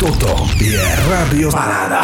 Toto je Radio Paráda.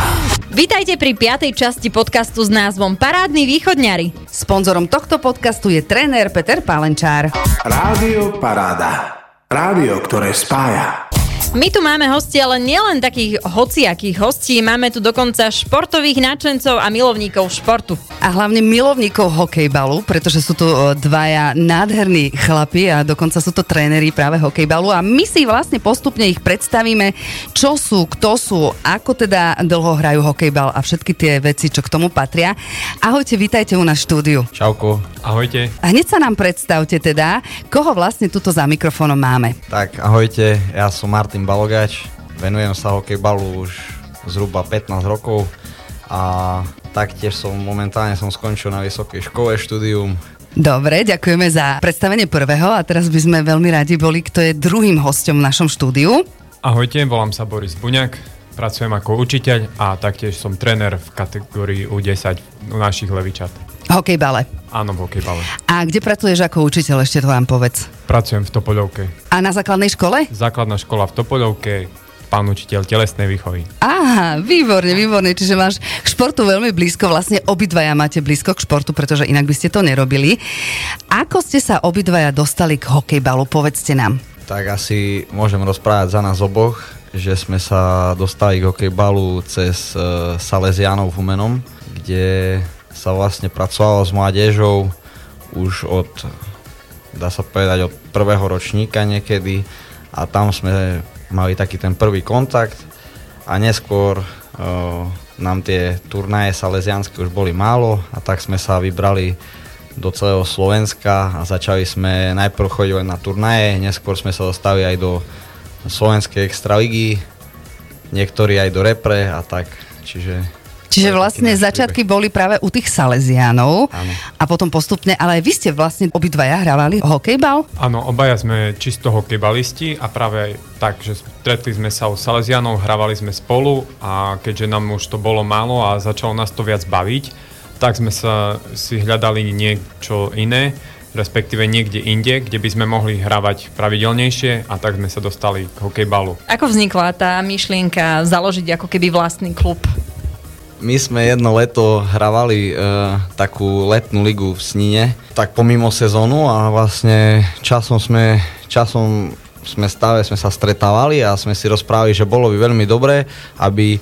Vítajte pri piatej časti podcastu s názvom Parádni východňari. Sponzorom tohto podcastu je tréner Peter Palenčár. Rádio Paráda. Rádio, ktoré spája. My tu máme hostia, ale nielen takých hociakých hostí, máme tu dokonca športových nadšencov a milovníkov športu. A hlavne milovníkov hokejbalu, pretože sú tu dvaja nádherní chlapi a dokonca sú to tréneri práve hokejbalu a my si vlastne postupne ich predstavíme, čo sú, kto sú, ako teda dlho hrajú hokejbal a všetky tie veci, čo k tomu patria. Ahojte, vítajte u nás štúdiu. Čauko. Ahojte. A hneď sa nám predstavte teda, koho vlastne tuto za mikrofónom máme. Tak, ahojte, ja som Martin Balogač, venujem sa hokejbalu už zhruba 15 rokov a taktiež som momentálne som skončil na vysokej škole štúdium. Dobre, ďakujeme za predstavenie prvého a teraz by sme veľmi radi boli, kto je druhým hostom v našom štúdiu. Ahojte, volám sa Boris Buňak, pracujem ako učiteľ a taktiež som tréner v kategórii U10 u našich levičat. Hokejbale. Áno, v hokejbale. A kde pracuješ ako učiteľ, ešte to vám povedz. Pracujem v Topoľovke. A na základnej škole? Základná škola v Topoľovke, pán učiteľ telesnej výchovy. Aha, výborne, výborne. Čiže máš k športu veľmi blízko. Vlastne obidvaja máte blízko k športu, pretože inak by ste to nerobili. Ako ste sa obidvaja dostali k hokejbalu? Povedzte nám. Tak asi môžem rozprávať za nás oboch, že sme sa dostali k hokejbalu cez uh, Salesianov v Humenom, kde sa vlastne pracovalo s mládežou už od, dá sa povedať, od prvého ročníka niekedy a tam sme mali taký ten prvý kontakt a neskôr uh, nám tie turnaje salesianské už boli málo a tak sme sa vybrali do celého Slovenska a začali sme najprv chodiť len na turnaje, neskôr sme sa dostali aj do Slovenskej extraligy, niektorí aj do repre a tak, čiže Čiže vlastne začiatky boli práve u tých Salesiánov Áno. a potom postupne, ale aj vy ste vlastne obidvaja hrávali hokejbal? Áno, obaja sme čisto hokejbalisti a práve aj tak, že stretli sme sa u Salesianov, hrávali sme spolu a keďže nám už to bolo málo a začalo nás to viac baviť, tak sme sa si hľadali niečo iné, respektíve niekde inde, kde by sme mohli hrávať pravidelnejšie a tak sme sa dostali k hokejbalu. Ako vznikla tá myšlienka založiť ako keby vlastný klub? My sme jedno leto hravali e, takú letnú ligu v Snine, tak pomimo sezónu a vlastne časom sme, časom sme stave sme sa stretávali a sme si rozprávali, že bolo by veľmi dobré, aby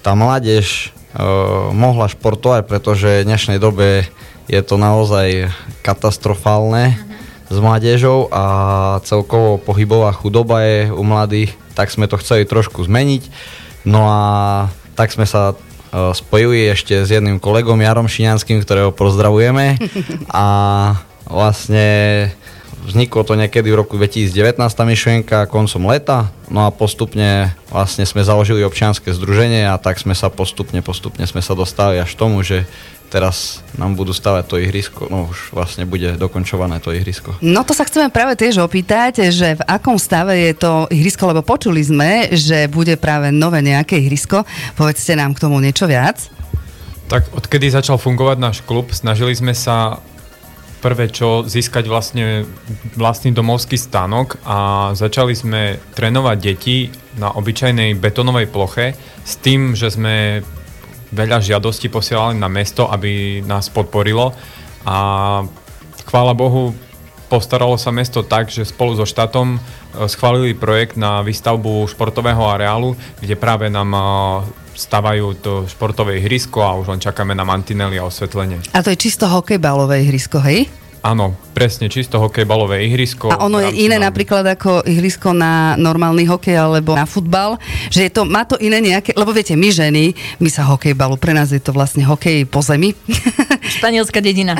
tá mládež e, mohla športovať, pretože v dnešnej dobe je to naozaj katastrofálne s mládežou a celkovo pohybová chudoba je u mladých, tak sme to chceli trošku zmeniť. No a tak sme sa spojili ešte s jedným kolegom Jarom Šiňanským, ktorého pozdravujeme. A vlastne vzniklo to niekedy v roku 2019 tá myšlienka koncom leta, no a postupne vlastne sme založili občianske združenie a tak sme sa postupne, postupne sme sa dostali až k tomu, že teraz nám budú stavať to ihrisko, no už vlastne bude dokončované to ihrisko. No to sa chceme práve tiež opýtať, že v akom stave je to ihrisko, lebo počuli sme, že bude práve nové nejaké ihrisko. Povedzte nám k tomu niečo viac. Tak odkedy začal fungovať náš klub, snažili sme sa prvé čo získať vlastne vlastný domovský stánok a začali sme trénovať deti na obyčajnej betonovej ploche s tým, že sme veľa žiadostí posielali na mesto, aby nás podporilo a chvála Bohu postaralo sa mesto tak, že spolu so štátom e, schválili projekt na výstavbu športového areálu, kde práve nám e, stavajú to športové ihrisko a už len čakáme na mantinely a osvetlenie. A to je čisto hokejbalové ihrisko, hej? Áno, presne, čisto hokejbalové ihrisko. A ono je iné napríklad ako ihrisko na normálny hokej alebo na futbal, že je to, má to iné nejaké, lebo viete, my ženy, my sa hokejbalu, pre nás je to vlastne hokej po zemi. Španielská dedina.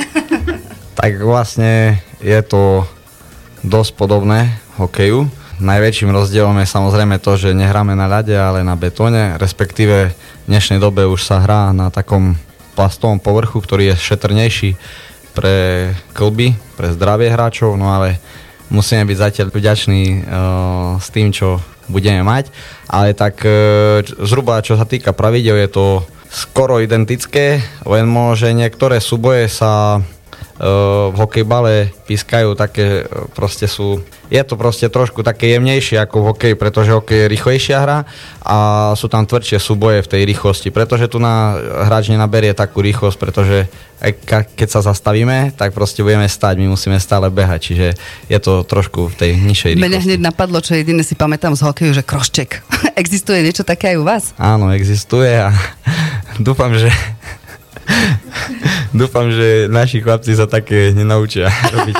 Tak vlastne je to dosť podobné hokeju. Najväčším rozdielom je samozrejme to, že nehráme na ľade, ale na betóne, respektíve v dnešnej dobe už sa hrá na takom plastovom povrchu, ktorý je šetrnejší pre klby, pre zdravie hráčov, no ale musíme byť zatiaľ vďační uh, s tým, čo budeme mať. Ale tak uh, zhruba čo sa týka pravidel, je to skoro identické, len môže niektoré súboje sa v hokejbale pískajú také, proste sú, je to proste trošku také jemnejšie ako v hokeji, pretože hokej je rýchlejšia hra a sú tam tvrdšie súboje v tej rýchlosti, pretože tu na hráč nenaberie takú rýchlosť, pretože keď sa zastavíme, tak proste budeme stať, my musíme stále behať, čiže je to trošku v tej nižšej Mene rýchlosti. hneď napadlo, čo jediné si pamätám z hokeju, že krošček. Existuje niečo také aj u vás? Áno, existuje a dúfam, že dúfam, že naši chlapci sa také nenaučia robiť.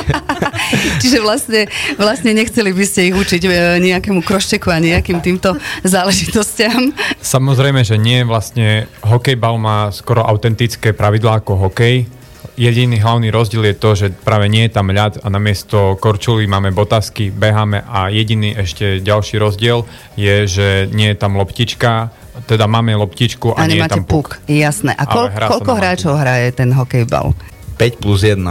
Čiže vlastne, vlastne nechceli by ste ich učiť e, nejakému kroščeku a nejakým týmto záležitostiam. Samozrejme, že nie. Vlastne hokejbal má skoro autentické pravidlá ako hokej. Jediný hlavný rozdiel je to, že práve nie je tam ľad a namiesto korčuly máme botasky, beháme a jediný ešte ďalší rozdiel je, že nie je tam loptička, teda máme loptičku A a, nie je tam puk. puk. Jasné. A kol, koľko hráčov hraje ten hokejbal? 5 plus 1.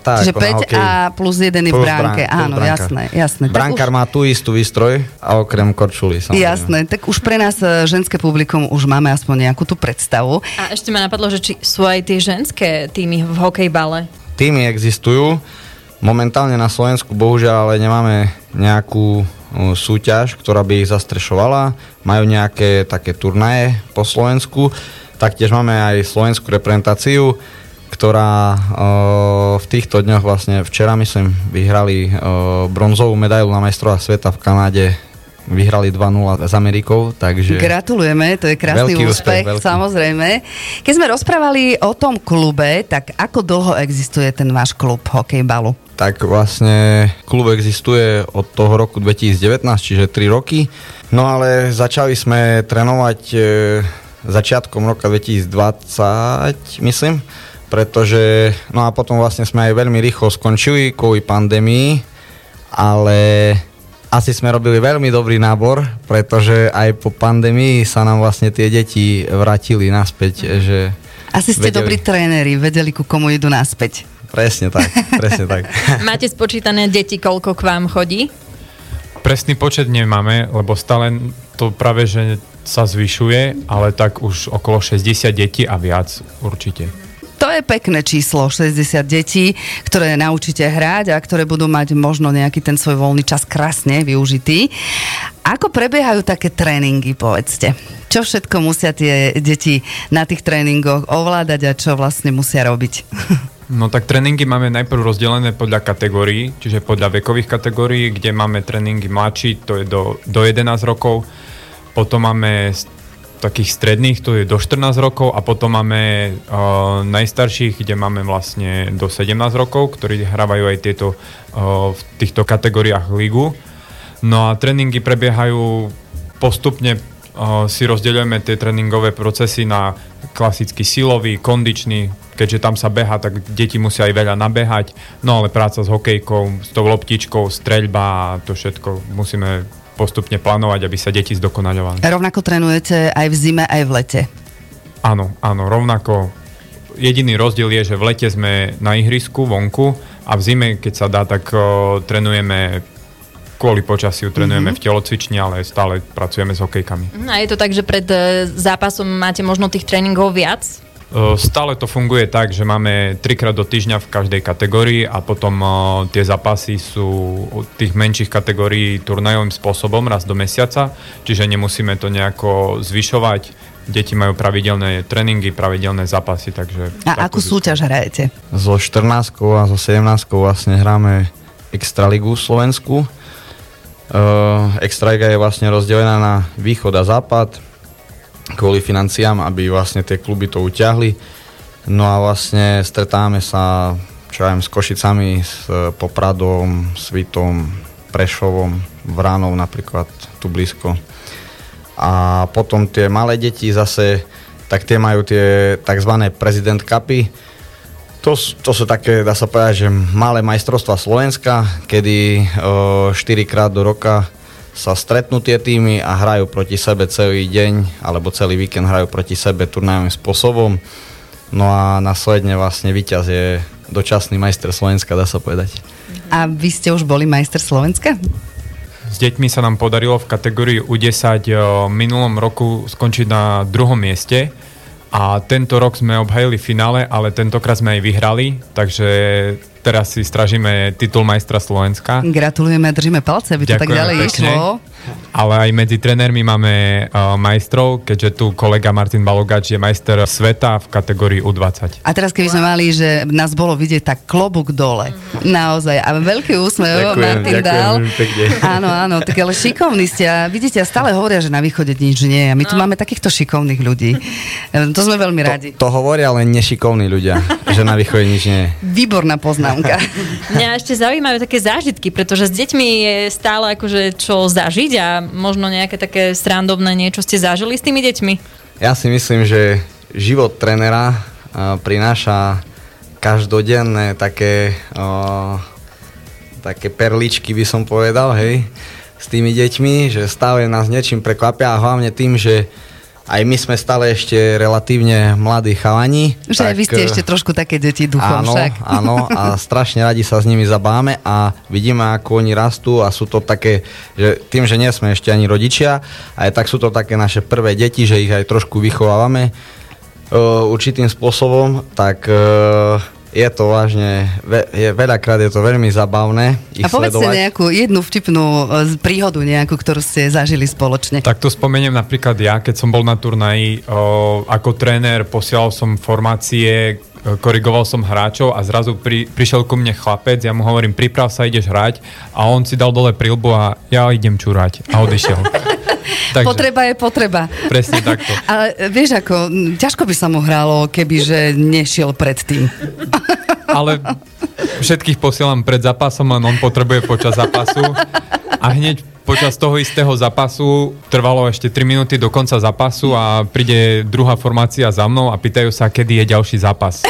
Tak, Čiže ako na 5 hokeji. a plus 1 je v Plus bránke. brán- Áno, jasné. jasné. Brankár už- má tú istú výstroj a okrem korčuly. Samozrejme. Jasné, tak už pre nás e, ženské publikum už máme aspoň nejakú tú predstavu. A ešte ma napadlo, že či sú aj tie ženské týmy v hokejbale. Týmy existujú. Momentálne na Slovensku bohužiaľ ale nemáme nejakú uh, súťaž, ktorá by ich zastrešovala. Majú nejaké také turnaje po Slovensku. Taktiež máme aj slovenskú reprezentáciu, ktorá uh, v týchto dňoch vlastne včera myslím vyhrali uh, bronzovú medailu na majstrovách sveta v Kanáde vyhrali 2-0 s Amerikou, takže... Gratulujeme, to je krásny Veľký úspech, úspech, veľký. samozrejme. Keď sme rozprávali o tom klube, tak ako dlho existuje ten váš klub hokejbalu? Tak vlastne klub existuje od toho roku 2019, čiže 3 roky. No ale začali sme trénovať e, začiatkom roka 2020, myslím, pretože, no a potom vlastne sme aj veľmi rýchlo skončili kvôli pandémii, ale asi sme robili veľmi dobrý nábor, pretože aj po pandémii sa nám vlastne tie deti vrátili naspäť, že Asi ste vedeli- dobrí tréneri, vedeli, ku komu idú naspäť. Presne tak, presne tak. Máte spočítané deti, koľko k vám chodí? Presný počet nemáme, lebo stále to práve, že sa zvyšuje, ale tak už okolo 60 detí a viac určite. To je pekné číslo, 60 detí, ktoré naučíte hrať a ktoré budú mať možno nejaký ten svoj voľný čas krásne využitý. Ako prebiehajú také tréningy, povedzte? Čo všetko musia tie deti na tých tréningoch ovládať a čo vlastne musia robiť? No tak tréningy máme najprv rozdelené podľa kategórií, čiže podľa vekových kategórií, kde máme tréningy mladší, to je do, do 11 rokov, potom máme takých stredných, to je do 14 rokov a potom máme uh, najstarších, kde máme vlastne do 17 rokov, ktorí hrávajú aj tieto, uh, v týchto kategóriách ligu. No a tréningy prebiehajú postupne uh, si rozdeľujeme tie tréningové procesy na klasický silový, kondičný, keďže tam sa beha, tak deti musia aj veľa nabehať, no ale práca s hokejkou, s tou loptičkou, streľba a to všetko musíme postupne plánovať, aby sa deti zdokonaľovali. Rovnako trénujete aj v zime, aj v lete. Áno, áno, rovnako. Jediný rozdiel je, že v lete sme na ihrisku vonku a v zime, keď sa dá, tak o, trénujeme kvôli počasiu, trénujeme mm-hmm. v telocvični, ale stále pracujeme s hokejkami. No a je to tak, že pred e, zápasom máte možno tých tréningov viac? O, Stále to funguje tak, že máme trikrát do týždňa v každej kategórii a potom o, tie zápasy sú tých menších kategórií turnajovým spôsobom raz do mesiaca, čiže nemusíme to nejako zvyšovať. Deti majú pravidelné tréningy, pravidelné zápasy, takže... A akú súťaž hrajete? So 14 a so 17 vlastne hráme Extraligu Slovensku. Uh, Extraliga je vlastne rozdelená na východ a západ kvôli financiám, aby vlastne tie kluby to utiahli. No a vlastne stretávame sa čo viem, s Košicami, s eh, Popradom, Svitom, Prešovom, Vránou napríklad tu blízko. A potom tie malé deti zase, tak tie majú tie tzv. prezident cupy, to, to sú také, dá sa povedať, že malé majstrovstva Slovenska, kedy o, 4 krát do roka sa stretnú tie týmy a hrajú proti sebe celý deň alebo celý víkend hrajú proti sebe turnajovým spôsobom. No a následne vlastne víťaz je dočasný majster Slovenska, dá sa povedať. A vy ste už boli majster Slovenska? S deťmi sa nám podarilo v kategórii U10 o, minulom roku skončiť na druhom mieste A tento rok sme obhajili finále, ale tentokrát sme aj vyhrali, takže teraz si stražíme titul majstra Slovenska. Gratulujeme a držíme palce, aby to tak ďalej pekne. išlo. Ale aj medzi trenérmi máme uh, majstrov, keďže tu kolega Martin Balogač je majster sveta v kategórii U20. A teraz keby sme mali, že nás bolo vidieť, tak klobúk dole. Naozaj. A veľký úsmev Ďakujem, Martin ďakujem dal. pekne. Áno, áno, tak ale šikovní ste. A vidíte, a stále hovoria, že na východe nič nie je. A my tu máme takýchto šikovných ľudí. E, To sme veľmi radi. To, to hovoria len nešikovní ľudia, že na východe nič nie je. Výborná poznámka. Mňa ešte zaujímajú také zážitky, pretože s deťmi je stále akože čo zažiť a možno nejaké také srandovné niečo ste zažili s tými deťmi. Ja si myslím, že život trénera a, prináša každodenné také, o, také perličky, by som povedal, hej, s tými deťmi, že stále nás niečím prekvapia a hlavne tým, že aj my sme stále ešte relatívne mladí chalani. Že aj vy ste eh, ešte trošku také deti duchom áno, však. áno, a strašne radi sa s nimi zabáme a vidíme, ako oni rastú a sú to také, že tým, že nie sme ešte ani rodičia, aj tak sú to také naše prvé deti, že ich aj trošku vychovávame uh, určitým spôsobom, tak uh, je to vážne, je, veľakrát je to veľmi zabavné ich A povedzte sledovať. nejakú jednu vtipnú e, príhodu nejakú, ktorú ste zažili spoločne. Tak to spomeniem napríklad ja, keď som bol na turnaji, o, ako tréner posielal som formácie, e, korigoval som hráčov a zrazu pri, prišiel ku mne chlapec, ja mu hovorím, priprav sa, ideš hrať a on si dal dole prilbu a ja idem čurať a odišiel. Takže, Potreba je potreba. Presne takto. Ale vieš ako, ťažko by sa mu hralo, keby že nešiel predtým. Ale všetkých posielam pred zápasom, len on potrebuje počas zápasu a hneď počas toho istého zápasu trvalo ešte 3 minúty do konca zápasu a príde druhá formácia za mnou a pýtajú sa, kedy je ďalší zápas.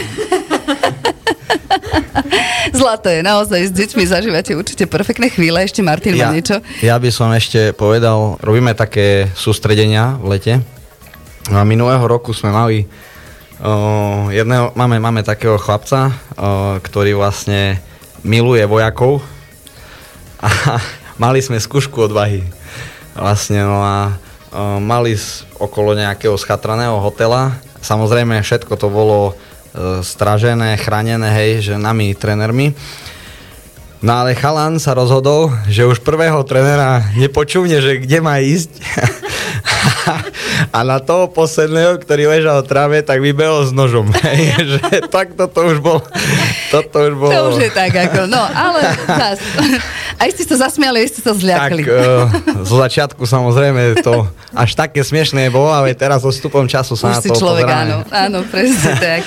Zlaté, naozaj s deťmi zažívate určite perfektné chvíle. Ešte Martin má niečo? ja by som ešte povedal, robíme také sústredenia v lete. A minulého roku sme mali uh, jedného, máme, máme takého chlapca, uh, ktorý vlastne miluje vojakov a mali sme skúšku odvahy. Vlastne, no a uh, mali okolo nejakého schatraného hotela. Samozrejme, všetko to bolo stražené, chránené, hej, že nami, trénermi. No ale chalan sa rozhodol, že už prvého trénera nepočúvne, že kde má ísť. A na toho posledného, ktorý ležal v tráve, tak vybehol s nožom. Že tak toto už bol. Toto už bolo. To už je tak ako, no ale zas. Aj ste sa zasmiali, ste sa tak, zľakli. uh, zo začiatku samozrejme to až také smiešné bolo, ale teraz so stupom času sa Už na to človek, pozeráme. áno, áno, presne tak.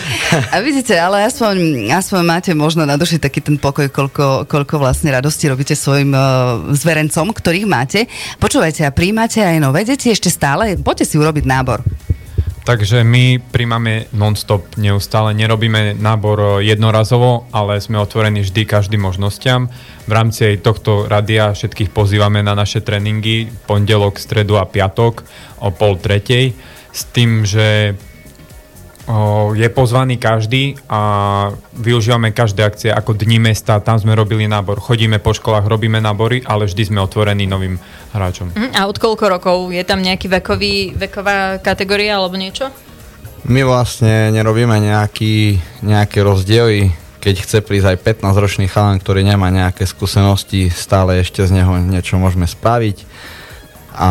A vidíte, ale aspoň, aspoň máte možno na duši taký ten pokoj, koľko, koľko vlastne radosti robíte svojim uh, zverencom, ktorých máte. Počúvajte, a príjmate aj nové deti ešte stále? Poďte si urobiť nábor. Takže my príjmame non-stop neustále, nerobíme nábor e, jednorazovo, ale sme otvorení vždy každým možnostiam. V rámci aj tohto radia všetkých pozývame na naše tréningy pondelok, stredu a piatok o pol tretej s tým, že je pozvaný každý a využívame každé akcie ako Dni mesta, tam sme robili nábor. Chodíme po školách, robíme nábory, ale vždy sme otvorení novým hráčom. Mhm, A od koľko rokov? Je tam nejaký vekový, veková kategória alebo niečo? My vlastne nerobíme nejaký, nejaké rozdiely. Keď chce prísť aj 15-ročný chalan, ktorý nemá nejaké skúsenosti, stále ešte z neho niečo môžeme spraviť. A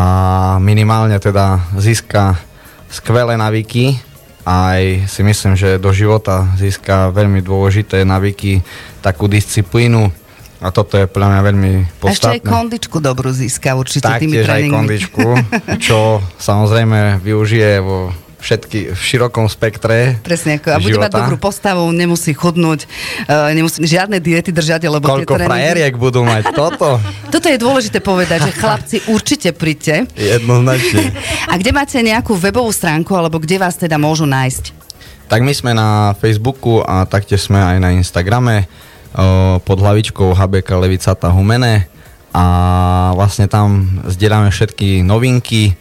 minimálne teda získa skvelé navyky, aj si myslím, že do života získa veľmi dôležité navyky, takú disciplínu a toto je podľa mňa veľmi A ešte aj podstatné. kondičku dobrú získa určite tými Taktiež aj tréningmi. kondičku, čo samozrejme využije vo všetky, v širokom spektre Presne ako. A bude mať dobrú postavu, nemusí chudnúť, uh, nemusí žiadne diety držať, lebo Koľko tie tréningy... budú mať toto? Toto je dôležité povedať, že chlapci určite príďte. Jednoznačne. A kde máte nejakú webovú stránku, alebo kde vás teda môžu nájsť? Tak my sme na Facebooku a taktiež sme aj na Instagrame o, pod hlavičkou HBK Levicata Humene a vlastne tam zdieľame všetky novinky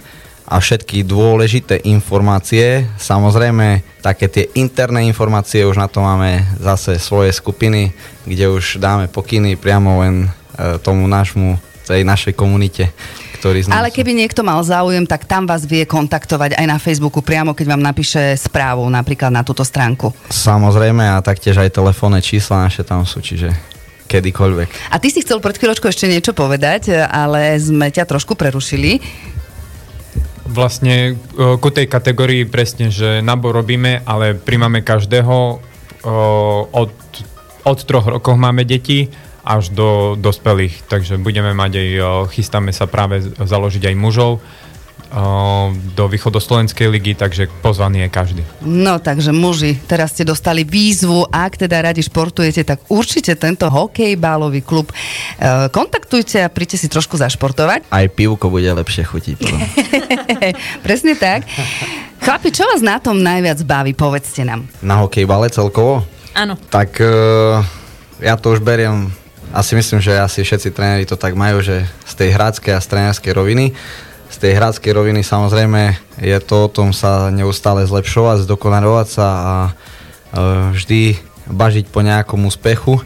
a všetky dôležité informácie. Samozrejme, také tie interné informácie, už na to máme zase svoje skupiny, kde už dáme pokyny priamo len e, tomu nášmu, tej našej komunite, nás Ale keby niekto mal záujem, tak tam vás vie kontaktovať aj na Facebooku priamo, keď vám napíše správu napríklad na túto stránku. Samozrejme a taktiež aj telefónne čísla naše tam sú, čiže kedykoľvek. A ty si chcel pred chvíľočkou ešte niečo povedať, ale sme ťa trošku prerušili. Vlastne o, ku tej kategórii presne, že nábor robíme, ale príjmame každého. O, od, od troch rokov máme deti až do dospelých, takže budeme mať aj, o, chystáme sa práve založiť aj mužov do východoslovenskej ligy, takže pozvaný je každý. No takže muži, teraz ste dostali výzvu, ak teda radi športujete, tak určite tento hokejbalový klub e, kontaktujte a príďte si trošku zašportovať. Aj pivko bude lepšie chutiť. Presne tak. Chlapi, čo vás na tom najviac baví, povedzte nám. Na hokejbale celkovo? Áno. Tak uh, ja to už beriem, asi myslím, že asi všetci tréneri to tak majú, že z tej hráckej a z trénerskej roviny. Z tej hráckej roviny samozrejme je to o tom sa neustále zlepšovať, zdokonalovať sa a uh, vždy bažiť po nejakom úspechu.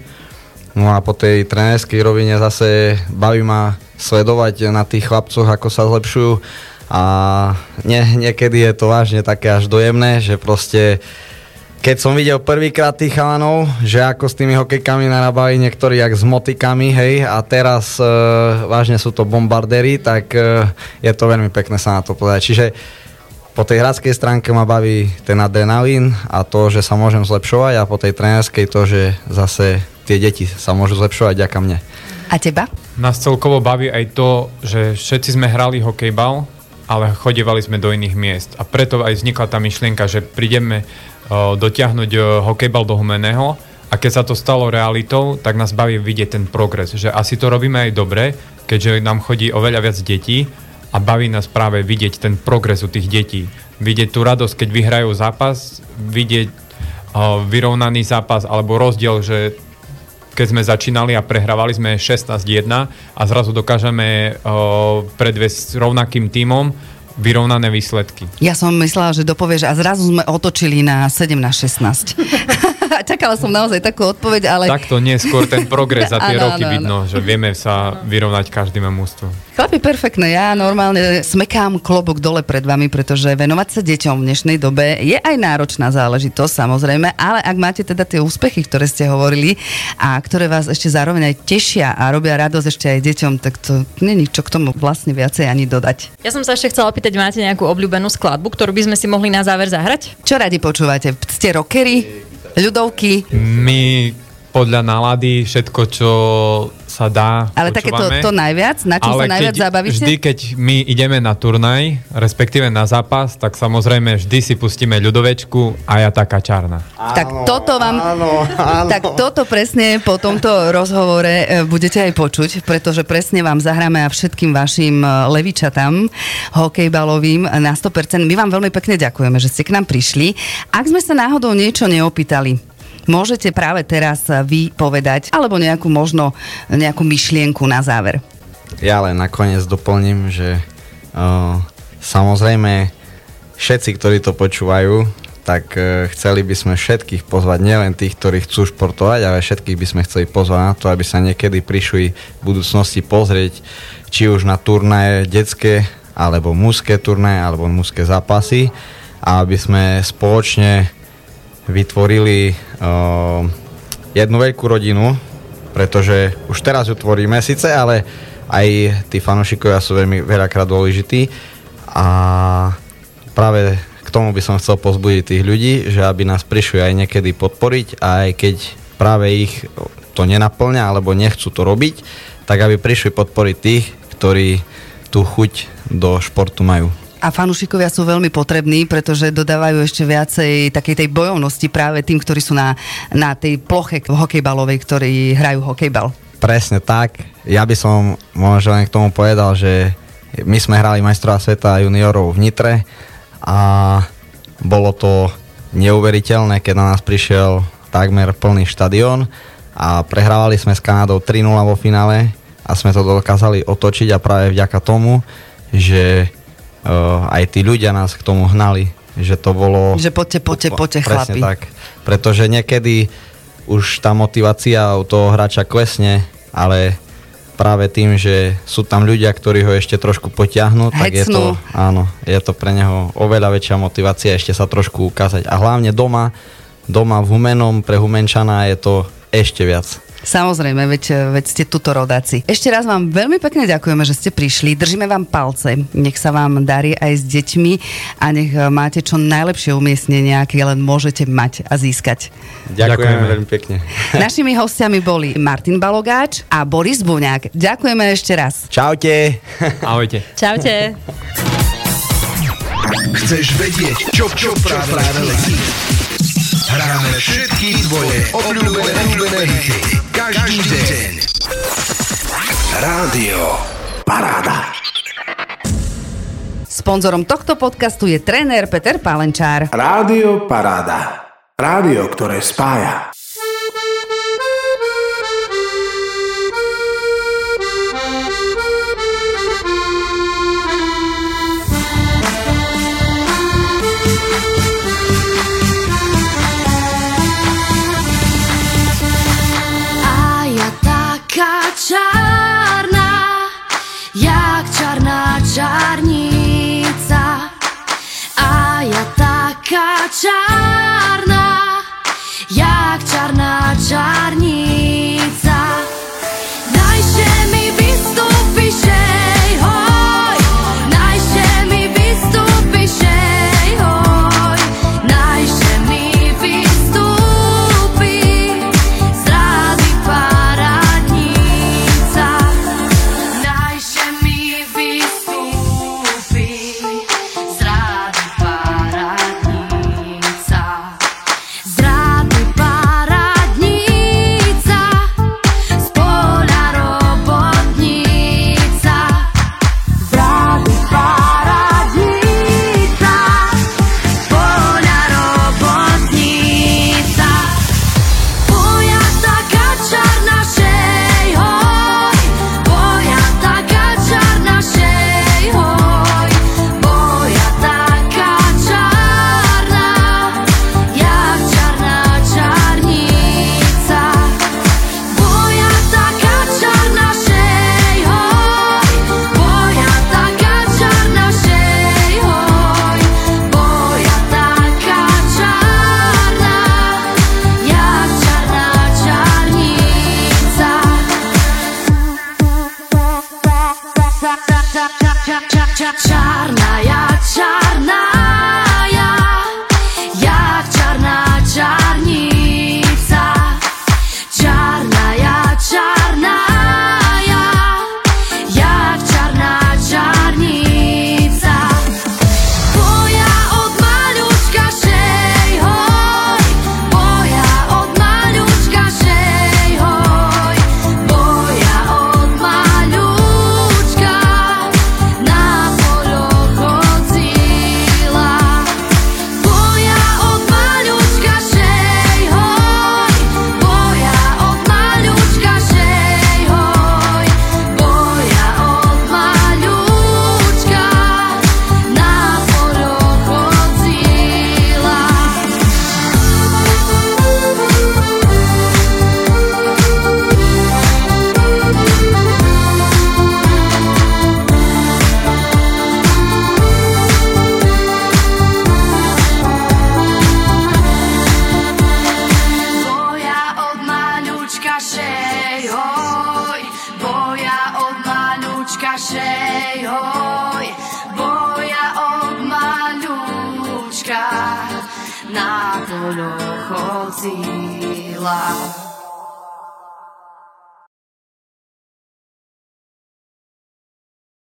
No a po tej trénerskej rovine zase baví ma sledovať na tých chlapcoch, ako sa zlepšujú a nie, niekedy je to vážne také až dojemné, že proste keď som videl prvýkrát tých chalanov, že ako s tými hokejkami narábali niektorí jak s motikami, hej, a teraz e, vážne sú to bombardéry, tak e, je to veľmi pekné sa na to povedať. Čiže po tej hradskej stránke ma baví ten adrenalín a to, že sa môžem zlepšovať a po tej trénerskej to, že zase tie deti sa môžu zlepšovať ďaká mne. A teba? Nás celkovo baví aj to, že všetci sme hrali hokejbal, ale chodievali sme do iných miest. A preto aj vznikla tá myšlienka, že prídeme dotiahnuť hokejbal do Humeného a keď sa to stalo realitou, tak nás baví vidieť ten progres. Že asi to robíme aj dobre, keďže nám chodí oveľa viac detí a baví nás práve vidieť ten progres u tých detí. Vidieť tú radosť, keď vyhrajú zápas, vidieť vyrovnaný zápas alebo rozdiel, že keď sme začínali a prehrávali sme 16-1 a zrazu dokážeme predviesť rovnakým tímom vyrovnané výsledky. Ja som myslela, že dopovieš a zrazu sme otočili na 7 na 16. Čakala som naozaj takú odpoveď, ale... Takto nie, skôr ten progres za tie Áno, roky áno. vidno, že vieme sa vyrovnať každému mústvu. Chlapi, perfektné. Ja normálne smekám klobok dole pred vami, pretože venovať sa deťom v dnešnej dobe je aj náročná záležitosť, samozrejme, ale ak máte teda tie úspechy, ktoré ste hovorili a ktoré vás ešte zároveň aj tešia a robia radosť ešte aj deťom, tak to není čo k tomu vlastne viacej ani dodať. Ja som sa ešte chcela opýtať, máte nejakú obľúbenú skladbu, ktorú by sme si mohli na záver zahrať? Čo radi počúvate? Ste rockery? Ľudovky? My podľa nálady všetko, čo sa dá, Ale také to, najviac? Na čom sa najviac keď, zabavíte? vždy, keď my ideme na turnaj, respektíve na zápas, tak samozrejme vždy si pustíme ľudovečku a ja taká čarná. Tak toto vám, áno, áno. tak toto presne po tomto rozhovore e, budete aj počuť, pretože presne vám zahráme a všetkým vašim e, levičatám hokejbalovým na 100%. My vám veľmi pekne ďakujeme, že ste k nám prišli. Ak sme sa náhodou niečo neopýtali, môžete práve teraz vy povedať, alebo nejakú možno nejakú myšlienku na záver. Ja len nakoniec doplním, že uh, samozrejme všetci, ktorí to počúvajú, tak uh, chceli by sme všetkých pozvať, nielen tých, ktorí chcú športovať, ale všetkých by sme chceli pozvať na to, aby sa niekedy prišli v budúcnosti pozrieť, či už na turnaje detské, alebo mužské turnaje, alebo mužské zápasy a aby sme spoločne vytvorili uh, jednu veľkú rodinu, pretože už teraz ju tvoríme síce, ale aj tí fanúšikovia sú veľmi veľakrát dôležití a práve k tomu by som chcel pozbudiť tých ľudí, že aby nás prišli aj niekedy podporiť a aj keď práve ich to nenaplňa alebo nechcú to robiť, tak aby prišli podporiť tých, ktorí tú chuť do športu majú. A fanúšikovia sú veľmi potrební, pretože dodávajú ešte viacej takej tej bojovnosti práve tým, ktorí sú na, na tej ploche hokejbalovej, ktorí hrajú hokejbal. Presne tak. Ja by som možno len k tomu povedal, že my sme hrali majstrova sveta juniorov v Nitre a bolo to neuveriteľné, keď na nás prišiel takmer plný štadión a prehrávali sme s Kanadou 3-0 vo finále a sme to dokázali otočiť a práve vďaka tomu, že aj tí ľudia nás k tomu hnali, že to bolo... Že poďte, poďte, poďte, chlapi. tak. Pretože niekedy už tá motivácia u toho hráča klesne, ale práve tým, že sú tam ľudia, ktorí ho ešte trošku potiahnú, tak je to, Hecnú. áno, je to pre neho oveľa väčšia motivácia ešte sa trošku ukázať. A hlavne doma, doma v Humenom, pre Humenčana je to ešte viac. Samozrejme, veď, veď ste tuto rodáci. Ešte raz vám veľmi pekne ďakujeme, že ste prišli. Držíme vám palce. Nech sa vám darí aj s deťmi a nech eh, máte čo najlepšie umiestnenie, aké len môžete mať a získať. Ďakujem Ďakujeme. veľmi pekne. Našimi hostiami boli Martin Balogáč a Boris Buňák. Ďakujeme ešte raz. Čaute. Ahojte. Čaute. Chceš vedieť, čo, čo práve, práve letí? Hráme všetky tvoje obľúbené, obľúbené hity. Každý deň. Rádio Paráda. Sponzorom tohto podcastu je tréner Peter Palenčár. Rádio Paráda. Rádio, ktoré spája. Čarná čarnica. A ja taká čarná, jak čarná čarnica. Czarna, czarna, czarna.